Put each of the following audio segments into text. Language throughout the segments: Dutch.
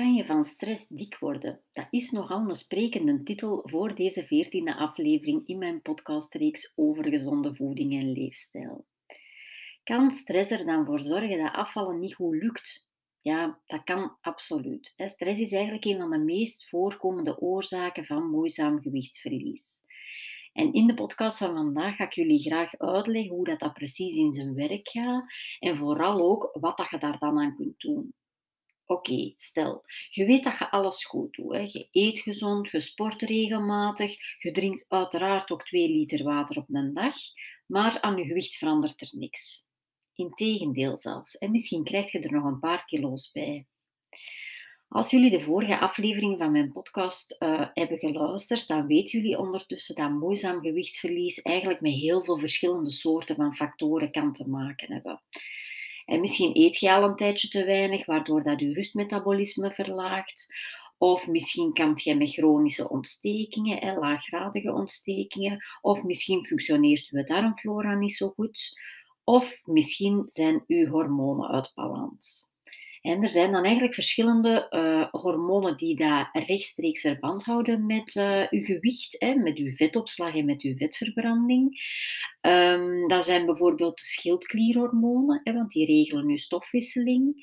kan je van stress dik worden? Dat is nogal een sprekende titel voor deze veertiende aflevering in mijn podcastreeks over gezonde voeding en leefstijl. Kan stress er dan voor zorgen dat afvallen niet goed lukt? Ja, dat kan absoluut. Stress is eigenlijk een van de meest voorkomende oorzaken van moeizaam gewichtsverlies. En in de podcast van vandaag ga ik jullie graag uitleggen hoe dat, dat precies in zijn werk gaat en vooral ook wat dat je daar dan aan kunt doen. Oké, stel, je weet dat je alles goed doet. Hè. Je eet gezond, je sport regelmatig, je drinkt uiteraard ook 2 liter water op een dag, maar aan je gewicht verandert er niks. Integendeel zelfs. En misschien krijg je er nog een paar kilo's bij. Als jullie de vorige aflevering van mijn podcast uh, hebben geluisterd, dan weten jullie ondertussen dat moeizaam gewichtsverlies eigenlijk met heel veel verschillende soorten van factoren kan te maken hebben. En misschien eet je al een tijdje te weinig, waardoor dat je rustmetabolisme verlaagt. Of misschien kampt je met chronische ontstekingen, en laaggradige ontstekingen. Of misschien functioneert je darmflora niet zo goed. Of misschien zijn uw hormonen uit balans. En er zijn dan eigenlijk verschillende uh, hormonen die daar rechtstreeks verband houden met uh, uw gewicht, hè, met uw vetopslag en met uw vetverbranding. Um, dat zijn bijvoorbeeld de schildklierhormonen, hè, want die regelen uw stofwisseling.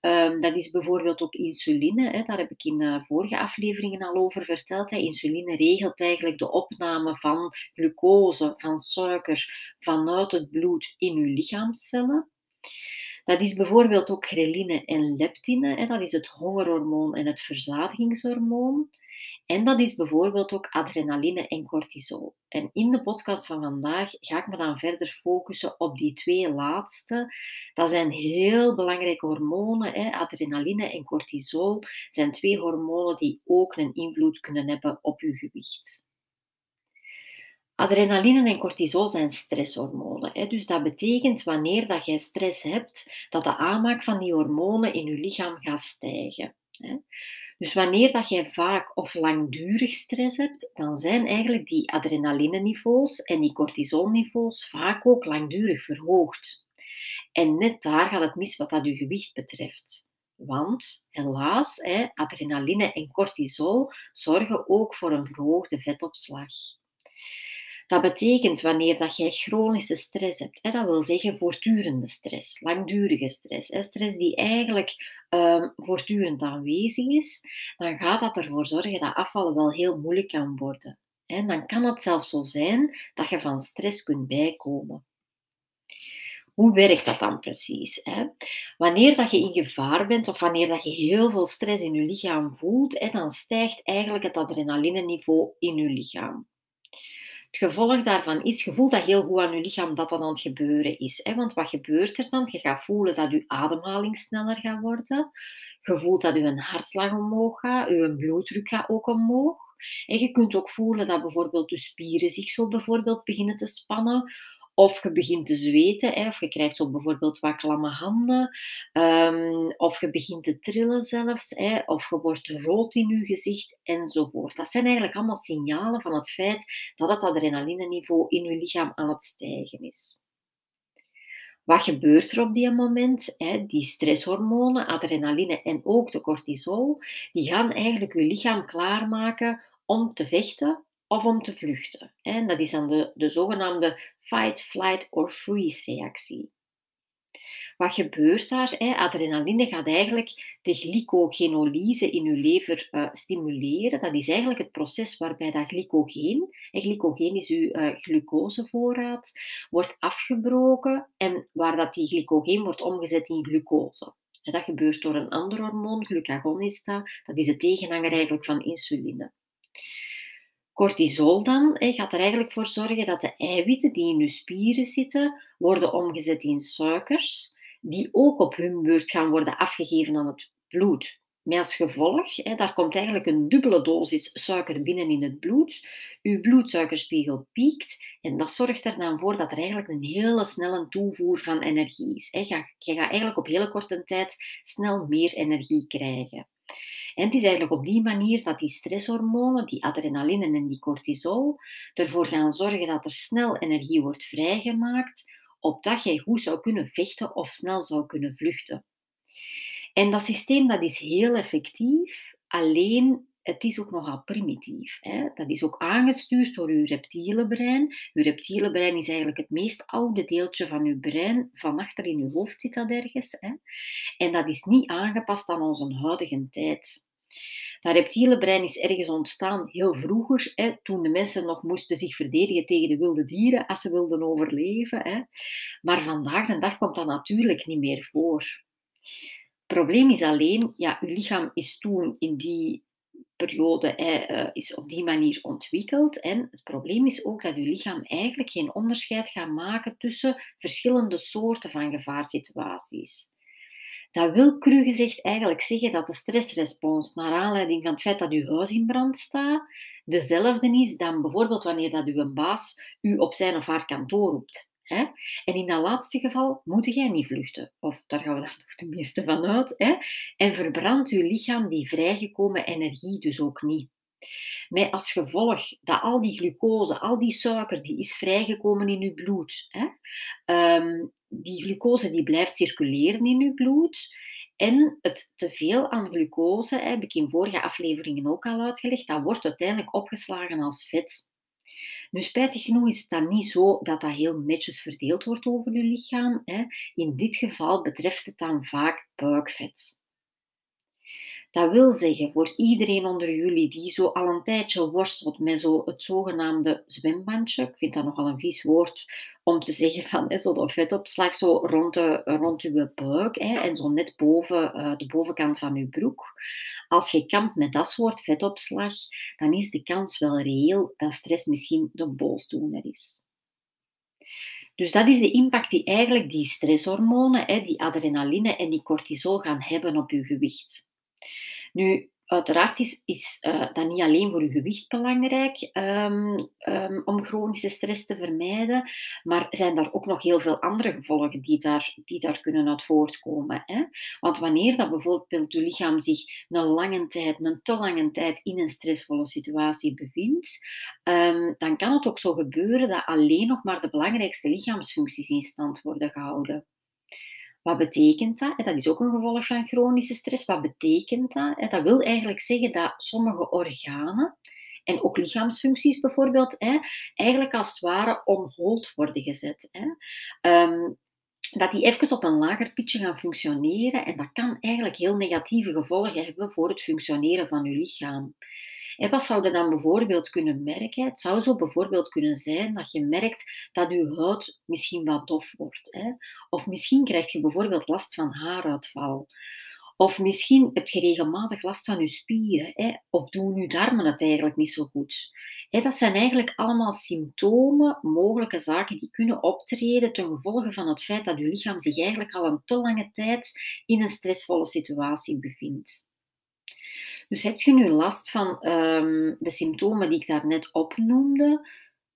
Um, dat is bijvoorbeeld ook insuline, hè, daar heb ik in uh, vorige afleveringen al over verteld. Hè. Insuline regelt eigenlijk de opname van glucose, van suiker, vanuit het bloed in uw lichaamscellen. Dat is bijvoorbeeld ook ghreline en leptine, dat is het hongerhormoon en het verzadigingshormoon. En dat is bijvoorbeeld ook adrenaline en cortisol. En in de podcast van vandaag ga ik me dan verder focussen op die twee laatste. Dat zijn heel belangrijke hormonen. Hè. Adrenaline en cortisol zijn twee hormonen die ook een invloed kunnen hebben op uw gewicht. Adrenaline en cortisol zijn stresshormonen. Dus dat betekent wanneer dat jij stress hebt, dat de aanmaak van die hormonen in je lichaam gaat stijgen. Dus wanneer dat jij vaak of langdurig stress hebt, dan zijn eigenlijk die adrenaline-niveaus en die cortisolniveaus vaak ook langdurig verhoogd. En net daar gaat het mis wat dat je gewicht betreft. Want helaas, adrenaline en cortisol zorgen ook voor een verhoogde vetopslag. Dat betekent wanneer dat jij chronische stress hebt, hè, dat wil zeggen voortdurende stress, langdurige stress, hè, stress die eigenlijk um, voortdurend aanwezig is, dan gaat dat ervoor zorgen dat afvallen wel heel moeilijk kan worden. En dan kan het zelfs zo zijn dat je van stress kunt bijkomen. Hoe werkt dat dan precies? Hè? Wanneer dat je in gevaar bent of wanneer dat je heel veel stress in je lichaam voelt, hè, dan stijgt eigenlijk het adrenaline-niveau in je lichaam. Het gevolg daarvan is, je voelt dat heel goed aan je lichaam dat dat aan het gebeuren is. Hè? Want wat gebeurt er dan? Je gaat voelen dat je ademhaling sneller gaat worden. Je voelt dat je hartslag omhoog gaat, je bloeddruk gaat ook omhoog. En je kunt ook voelen dat bijvoorbeeld je spieren zich zo bijvoorbeeld beginnen te spannen. Of je begint te zweten, hè, of je krijgt zo bijvoorbeeld wat klamme handen, um, of je begint te trillen zelfs, hè, of je wordt rood in je gezicht enzovoort. Dat zijn eigenlijk allemaal signalen van het feit dat het adrenalineniveau in je lichaam aan het stijgen is. Wat gebeurt er op die moment? Die stresshormonen, adrenaline en ook de cortisol, die gaan eigenlijk je lichaam klaarmaken om te vechten of om te vluchten. En dat is dan de, de zogenaamde fight, flight or freeze reactie. Wat gebeurt daar? Adrenaline gaat eigenlijk de glycogenolyse in uw lever uh, stimuleren. Dat is eigenlijk het proces waarbij dat glycogeen, en glycogeen is uw uh, glucosevoorraad, wordt afgebroken en waar dat die glycogeen wordt omgezet in glucose. Dat gebeurt door een ander hormoon, glucagonista. Dat is de tegenhanger eigenlijk van insuline. Cortisol dan gaat er eigenlijk voor zorgen dat de eiwitten die in uw spieren zitten, worden omgezet in suikers, die ook op hun beurt gaan worden afgegeven aan het bloed. Met als gevolg, daar komt eigenlijk een dubbele dosis suiker binnen in het bloed. Uw bloedsuikerspiegel piekt en dat zorgt er dan voor dat er eigenlijk een hele snelle toevoer van energie is. Je gaat eigenlijk op hele korte tijd snel meer energie krijgen. En het is eigenlijk op die manier dat die stresshormonen, die adrenaline en die cortisol, ervoor gaan zorgen dat er snel energie wordt vrijgemaakt, opdat jij goed zou kunnen vechten of snel zou kunnen vluchten. En dat systeem dat is heel effectief, alleen het is ook nogal primitief. Hè? Dat is ook aangestuurd door uw reptiele brein. Uw reptiele brein is eigenlijk het meest oude deeltje van uw brein. Van achter in uw hoofd zit dat ergens. Hè? En dat is niet aangepast aan onze huidige tijd. Dat reptiele brein is ergens ontstaan heel vroeger, hè, toen de mensen nog moesten zich verdedigen tegen de wilde dieren als ze wilden overleven. Hè. Maar vandaag de dag komt dat natuurlijk niet meer voor. Het probleem is alleen, ja, uw lichaam is toen in die periode eh, is op die manier ontwikkeld. En het probleem is ook dat uw lichaam eigenlijk geen onderscheid gaat maken tussen verschillende soorten van gevaarsituaties. Dat wil cru gezegd eigenlijk zeggen dat de stressrespons naar aanleiding van het feit dat uw huis in brand staat, dezelfde is dan bijvoorbeeld wanneer dat uw baas u op zijn of haar kantoor roept. Hè? En in dat laatste geval moet jij niet vluchten. Of daar gaan we dan toch tenminste van uit. Hè? En verbrandt uw lichaam die vrijgekomen energie dus ook niet. Met als gevolg dat al die glucose, al die suiker, die is vrijgekomen in uw bloed. Hè? Um, die glucose die blijft circuleren in uw bloed. En het teveel aan glucose, heb ik in vorige afleveringen ook al uitgelegd, dat wordt uiteindelijk opgeslagen als vet. Nu, spijtig genoeg is het dan niet zo dat dat heel netjes verdeeld wordt over uw lichaam. Hè. In dit geval betreft het dan vaak buikvet. Dat wil zeggen, voor iedereen onder jullie die zo al een tijdje worstelt met zo het zogenaamde zwembandje, ik vind dat nogal een vies woord om te zeggen van hè, zo de vetopslag zo rond, de, rond uw buik hè, en zo net boven uh, de bovenkant van uw broek. Als je kampt met dat soort vetopslag, dan is de kans wel reëel dat stress misschien de boosdoener is. Dus dat is de impact die eigenlijk die stresshormonen, hè, die adrenaline en die cortisol gaan hebben op uw gewicht. Nu, Uiteraard is, is uh, dat niet alleen voor je gewicht belangrijk um, um, om chronische stress te vermijden, maar zijn daar ook nog heel veel andere gevolgen die daar, die daar kunnen uit voortkomen. Hè? Want wanneer dat bijvoorbeeld je lichaam zich een lange tijd, een te lange tijd in een stressvolle situatie bevindt, um, dan kan het ook zo gebeuren dat alleen nog maar de belangrijkste lichaamsfuncties in stand worden gehouden. Wat betekent dat? Dat is ook een gevolg van chronische stress. Wat betekent dat? Dat wil eigenlijk zeggen dat sommige organen en ook lichaamsfuncties bijvoorbeeld, eigenlijk als het ware on hold worden gezet. Ehm, dat die even op een lager pitje gaan functioneren en dat kan eigenlijk heel negatieve gevolgen hebben voor het functioneren van je lichaam. En wat zou je dan bijvoorbeeld kunnen merken? Het zou zo bijvoorbeeld kunnen zijn dat je merkt dat je huid misschien wat dof wordt. Hè? Of misschien krijg je bijvoorbeeld last van haaruitval. Of misschien heb je regelmatig last van je spieren. Hè? Of doen je darmen het eigenlijk niet zo goed. Hè, dat zijn eigenlijk allemaal symptomen, mogelijke zaken die kunnen optreden ten gevolge van het feit dat je lichaam zich eigenlijk al een te lange tijd in een stressvolle situatie bevindt. Dus heb je nu last van um, de symptomen die ik daarnet opnoemde,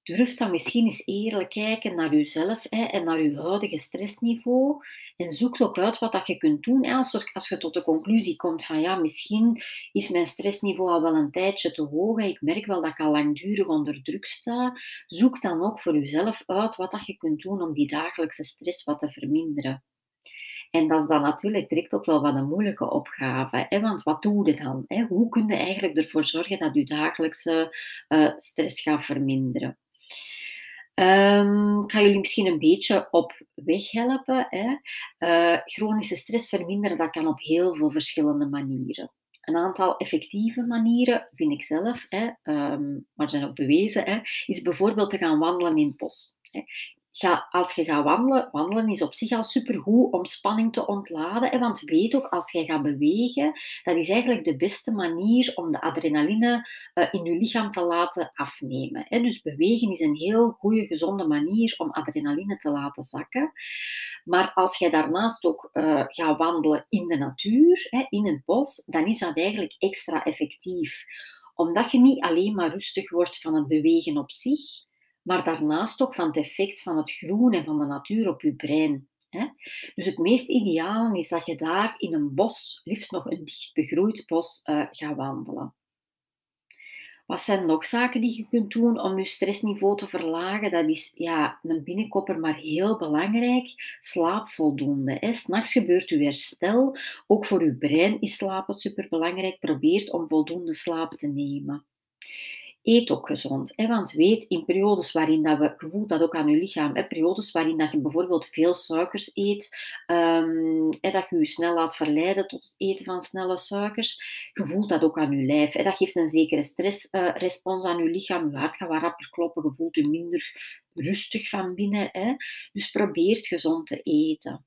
durf dan misschien eens eerlijk kijken naar jezelf hè, en naar je huidige stressniveau. En zoek ook uit wat dat je kunt doen. Als, als je tot de conclusie komt van ja, misschien is mijn stressniveau al wel een tijdje te hoog. Ik merk wel dat ik al langdurig onder druk sta. Zoek dan ook voor jezelf uit wat dat je kunt doen om die dagelijkse stress wat te verminderen. En dat is dan natuurlijk direct ook wel wat een moeilijke opgave. Hè? Want wat doe je dan? Hè? Hoe kun je eigenlijk ervoor zorgen dat je dagelijkse uh, stress gaat verminderen? Um, ik ga jullie misschien een beetje op weg helpen. Hè? Uh, chronische stress verminderen, dat kan op heel veel verschillende manieren. Een aantal effectieve manieren, vind ik zelf, hè, um, maar zijn ook bewezen, hè, is bijvoorbeeld te gaan wandelen in het bos. Hè als je gaat wandelen, wandelen is op zich al supergoed om spanning te ontladen. Hè, want weet ook, als je gaat bewegen, dat is eigenlijk de beste manier om de adrenaline uh, in je lichaam te laten afnemen. Hè. Dus bewegen is een heel goede, gezonde manier om adrenaline te laten zakken. Maar als je daarnaast ook uh, gaat wandelen in de natuur, hè, in het bos, dan is dat eigenlijk extra effectief. Omdat je niet alleen maar rustig wordt van het bewegen op zich, maar daarnaast ook van het effect van het groen en van de natuur op je brein. Dus het meest ideaal is dat je daar in een bos, liefst nog een dicht begroeid bos, uh, gaat wandelen. Wat zijn nog zaken die je kunt doen om je stressniveau te verlagen? Dat is ja, een binnenkopper, maar heel belangrijk. Slaap voldoende. S'nachts gebeurt uw herstel. Ook voor uw brein is slapen superbelangrijk. Probeer om voldoende slaap te nemen. Eet ook gezond. Hè? Want weet, in periodes waarin dat we, je voelt dat ook aan je lichaam, hè? periodes waarin dat je bijvoorbeeld veel suikers eet, um, dat je je snel laat verleiden tot het eten van snelle suikers, je voelt dat ook aan je lijf. Hè? Dat geeft een zekere stressrespons uh, aan je lichaam. Je hart gaat wat rapper kloppen, je voelt je minder rustig van binnen. Hè? Dus probeer gezond te eten.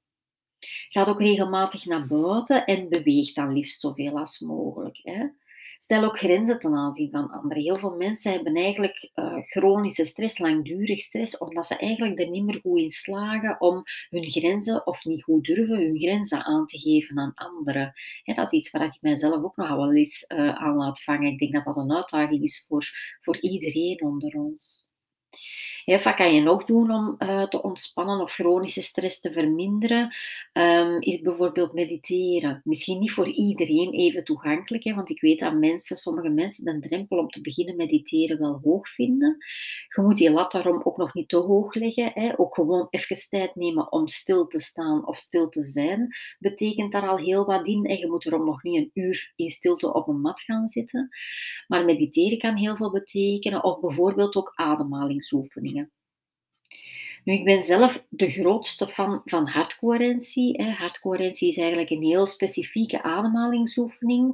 Ga ook regelmatig naar buiten en beweeg dan liefst zoveel als mogelijk. Hè? Stel ook grenzen ten aanzien van anderen. Heel veel mensen hebben eigenlijk uh, chronische stress, langdurig stress, omdat ze eigenlijk er niet meer goed in slagen om hun grenzen, of niet goed durven, hun grenzen aan te geven aan anderen. dat is iets waar ik mijzelf ook nog wel eens uh, aan laat vangen. Ik denk dat dat een uitdaging is voor, voor iedereen onder ons. Wat kan je nog doen om uh, te ontspannen of chronische stress te verminderen? Um, is bijvoorbeeld mediteren. Misschien niet voor iedereen even toegankelijk, hè, want ik weet dat mensen, sommige mensen de drempel om te beginnen mediteren wel hoog vinden. Je moet die lat daarom ook nog niet te hoog leggen. Hè. Ook gewoon even tijd nemen om stil te staan of stil te zijn, betekent daar al heel wat in. En je moet erom nog niet een uur in stilte op een mat gaan zitten. Maar mediteren kan heel veel betekenen, of bijvoorbeeld ook ademhalingsoefeningen. Nu, ik ben zelf de grootste fan van hartcoherentie. Hartcoherentie is eigenlijk een heel specifieke ademhalingsoefening.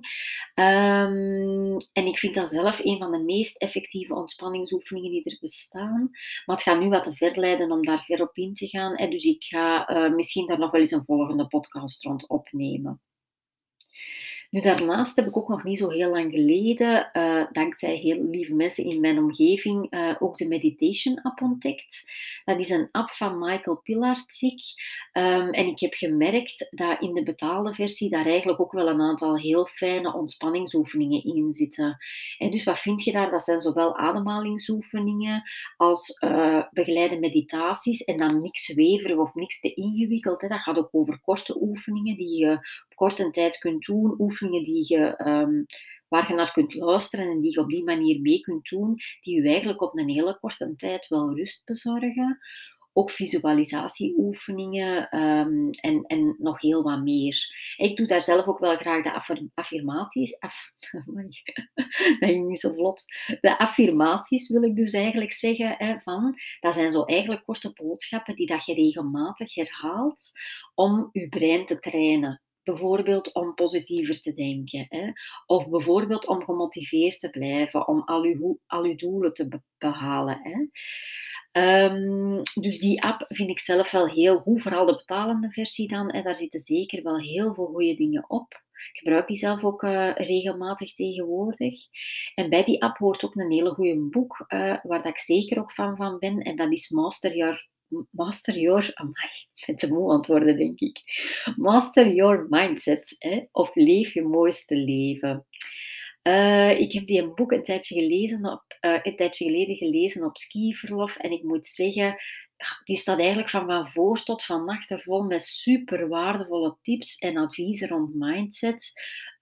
Um, en ik vind dat zelf een van de meest effectieve ontspanningsoefeningen die er bestaan. Maar het gaat nu wat te ver leiden om daar ver op in te gaan. Dus ik ga uh, misschien daar nog wel eens een volgende podcast rond opnemen. Nu, daarnaast heb ik ook nog niet zo heel lang geleden, uh, dankzij heel lieve mensen in mijn omgeving, uh, ook de Meditation app ontdekt. Dat is een app van Michael Pilarczyk. Um, en ik heb gemerkt dat in de betaalde versie daar eigenlijk ook wel een aantal heel fijne ontspanningsoefeningen in zitten. En dus wat vind je daar? Dat zijn zowel ademhalingsoefeningen als uh, begeleide meditaties. En dan niks zweverig of niks te ingewikkeld. Hè. Dat gaat ook over korte oefeningen die je op korte tijd kunt doen. Oefeningen die je, um, waar je naar kunt luisteren en die je op die manier mee kunt doen, die je eigenlijk op een hele korte tijd wel rust bezorgen. Ook visualisatieoefeningen um, en, en nog heel wat meer. Ik doe daar zelf ook wel graag de affirmaties. Af, dat ging niet zo vlot. De affirmaties wil ik dus eigenlijk zeggen hè, van. Dat zijn zo eigenlijk korte boodschappen die dat je regelmatig herhaalt om je brein te trainen. Bijvoorbeeld om positiever te denken. Hè? Of bijvoorbeeld om gemotiveerd te blijven, om al uw, al uw doelen te behalen. Hè? Um, dus die app vind ik zelf wel heel goed, vooral de betalende versie dan. Hè? Daar zitten zeker wel heel veel goede dingen op. Ik gebruik die zelf ook uh, regelmatig tegenwoordig. En bij die app hoort ook een hele goede boek, uh, waar dat ik zeker ook van, van ben. En dat is Master Your Master Your, amai, het moe antwoorden denk ik. Master Your Mindset, hè, of leef je mooiste leven. Uh, ik heb die een boek een tijdje, gelezen op, uh, een tijdje geleden gelezen op skiverlof en ik moet zeggen, die staat eigenlijk van van voor tot van achter vol met super waardevolle tips en adviezen rond mindset.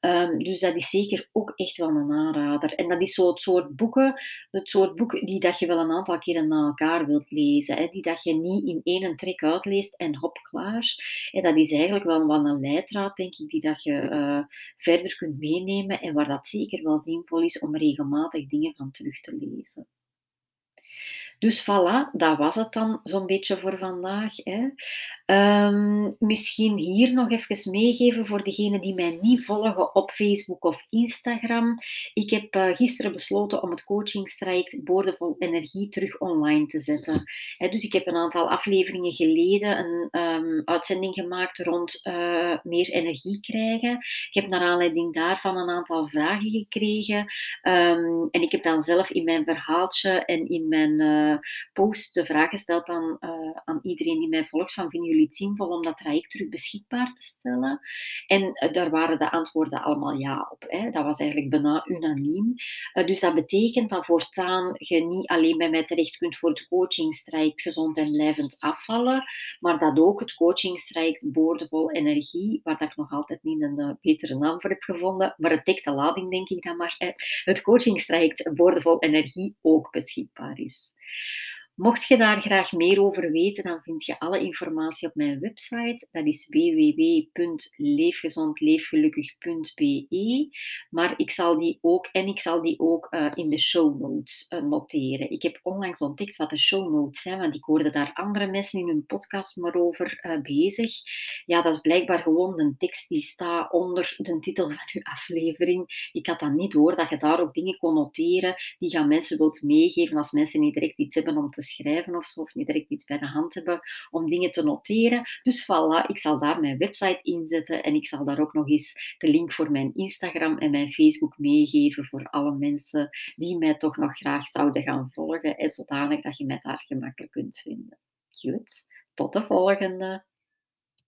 Um, dus dat is zeker ook echt wel een aanrader. En dat is zo het soort boeken, het soort boeken die dat je wel een aantal keren na elkaar wilt lezen. Hè? Die dat je niet in één trek uitleest en hop, klaar. En dat is eigenlijk wel, wel een leidraad, denk ik, die dat je uh, verder kunt meenemen en waar dat zeker wel zinvol is om regelmatig dingen van terug te lezen. Dus voilà, dat was het dan zo'n beetje voor vandaag. Hè. Um, misschien hier nog even meegeven voor degenen die mij niet volgen op Facebook of Instagram. Ik heb uh, gisteren besloten om het coachingstraject Boordevol Energie terug online te zetten. dus ik heb een aantal afleveringen geleden een um, uitzending gemaakt rond uh, meer energie krijgen. Ik heb naar aanleiding daarvan een aantal vragen gekregen. Um, en ik heb dan zelf in mijn verhaaltje en in mijn uh, post de vraag gesteld aan aan iedereen die mij volgt van vinden jullie zinvol om dat traject terug beschikbaar te stellen? En daar waren de antwoorden allemaal ja op. Hè. Dat was eigenlijk bijna unaniem. dus dat betekent dat voortaan je niet alleen bij mij terecht kunt voor het coachingstraject gezond en blijvend afvallen, maar dat ook het coachingstraject boordevol energie, waar dat ik nog altijd niet een betere naam voor heb gevonden, maar het dekt de lading denk ik dan maar, het coachingstraject boordevol energie ook beschikbaar is. Mocht je daar graag meer over weten, dan vind je alle informatie op mijn website. Dat is www.leefgezondleefgelukkig.be. Maar ik zal die ook, en ik zal die ook uh, in de show notes uh, noteren. Ik heb onlangs ontdekt wat de show notes zijn, want ik hoorde daar andere mensen in hun podcast maar over uh, bezig. Ja, dat is blijkbaar gewoon een tekst die staat onder de titel van uw aflevering. Ik had dan niet door dat je daar ook dingen kon noteren die je aan mensen wilt meegeven als mensen niet direct iets hebben om te schrijven of zo, of niet direct iets bij de hand hebben om dingen te noteren. Dus voilà, ik zal daar mijn website inzetten en ik zal daar ook nog eens de link voor mijn Instagram en mijn Facebook meegeven voor alle mensen die mij toch nog graag zouden gaan volgen en zodanig dat je mij daar gemakkelijk kunt vinden. Goed, tot de volgende!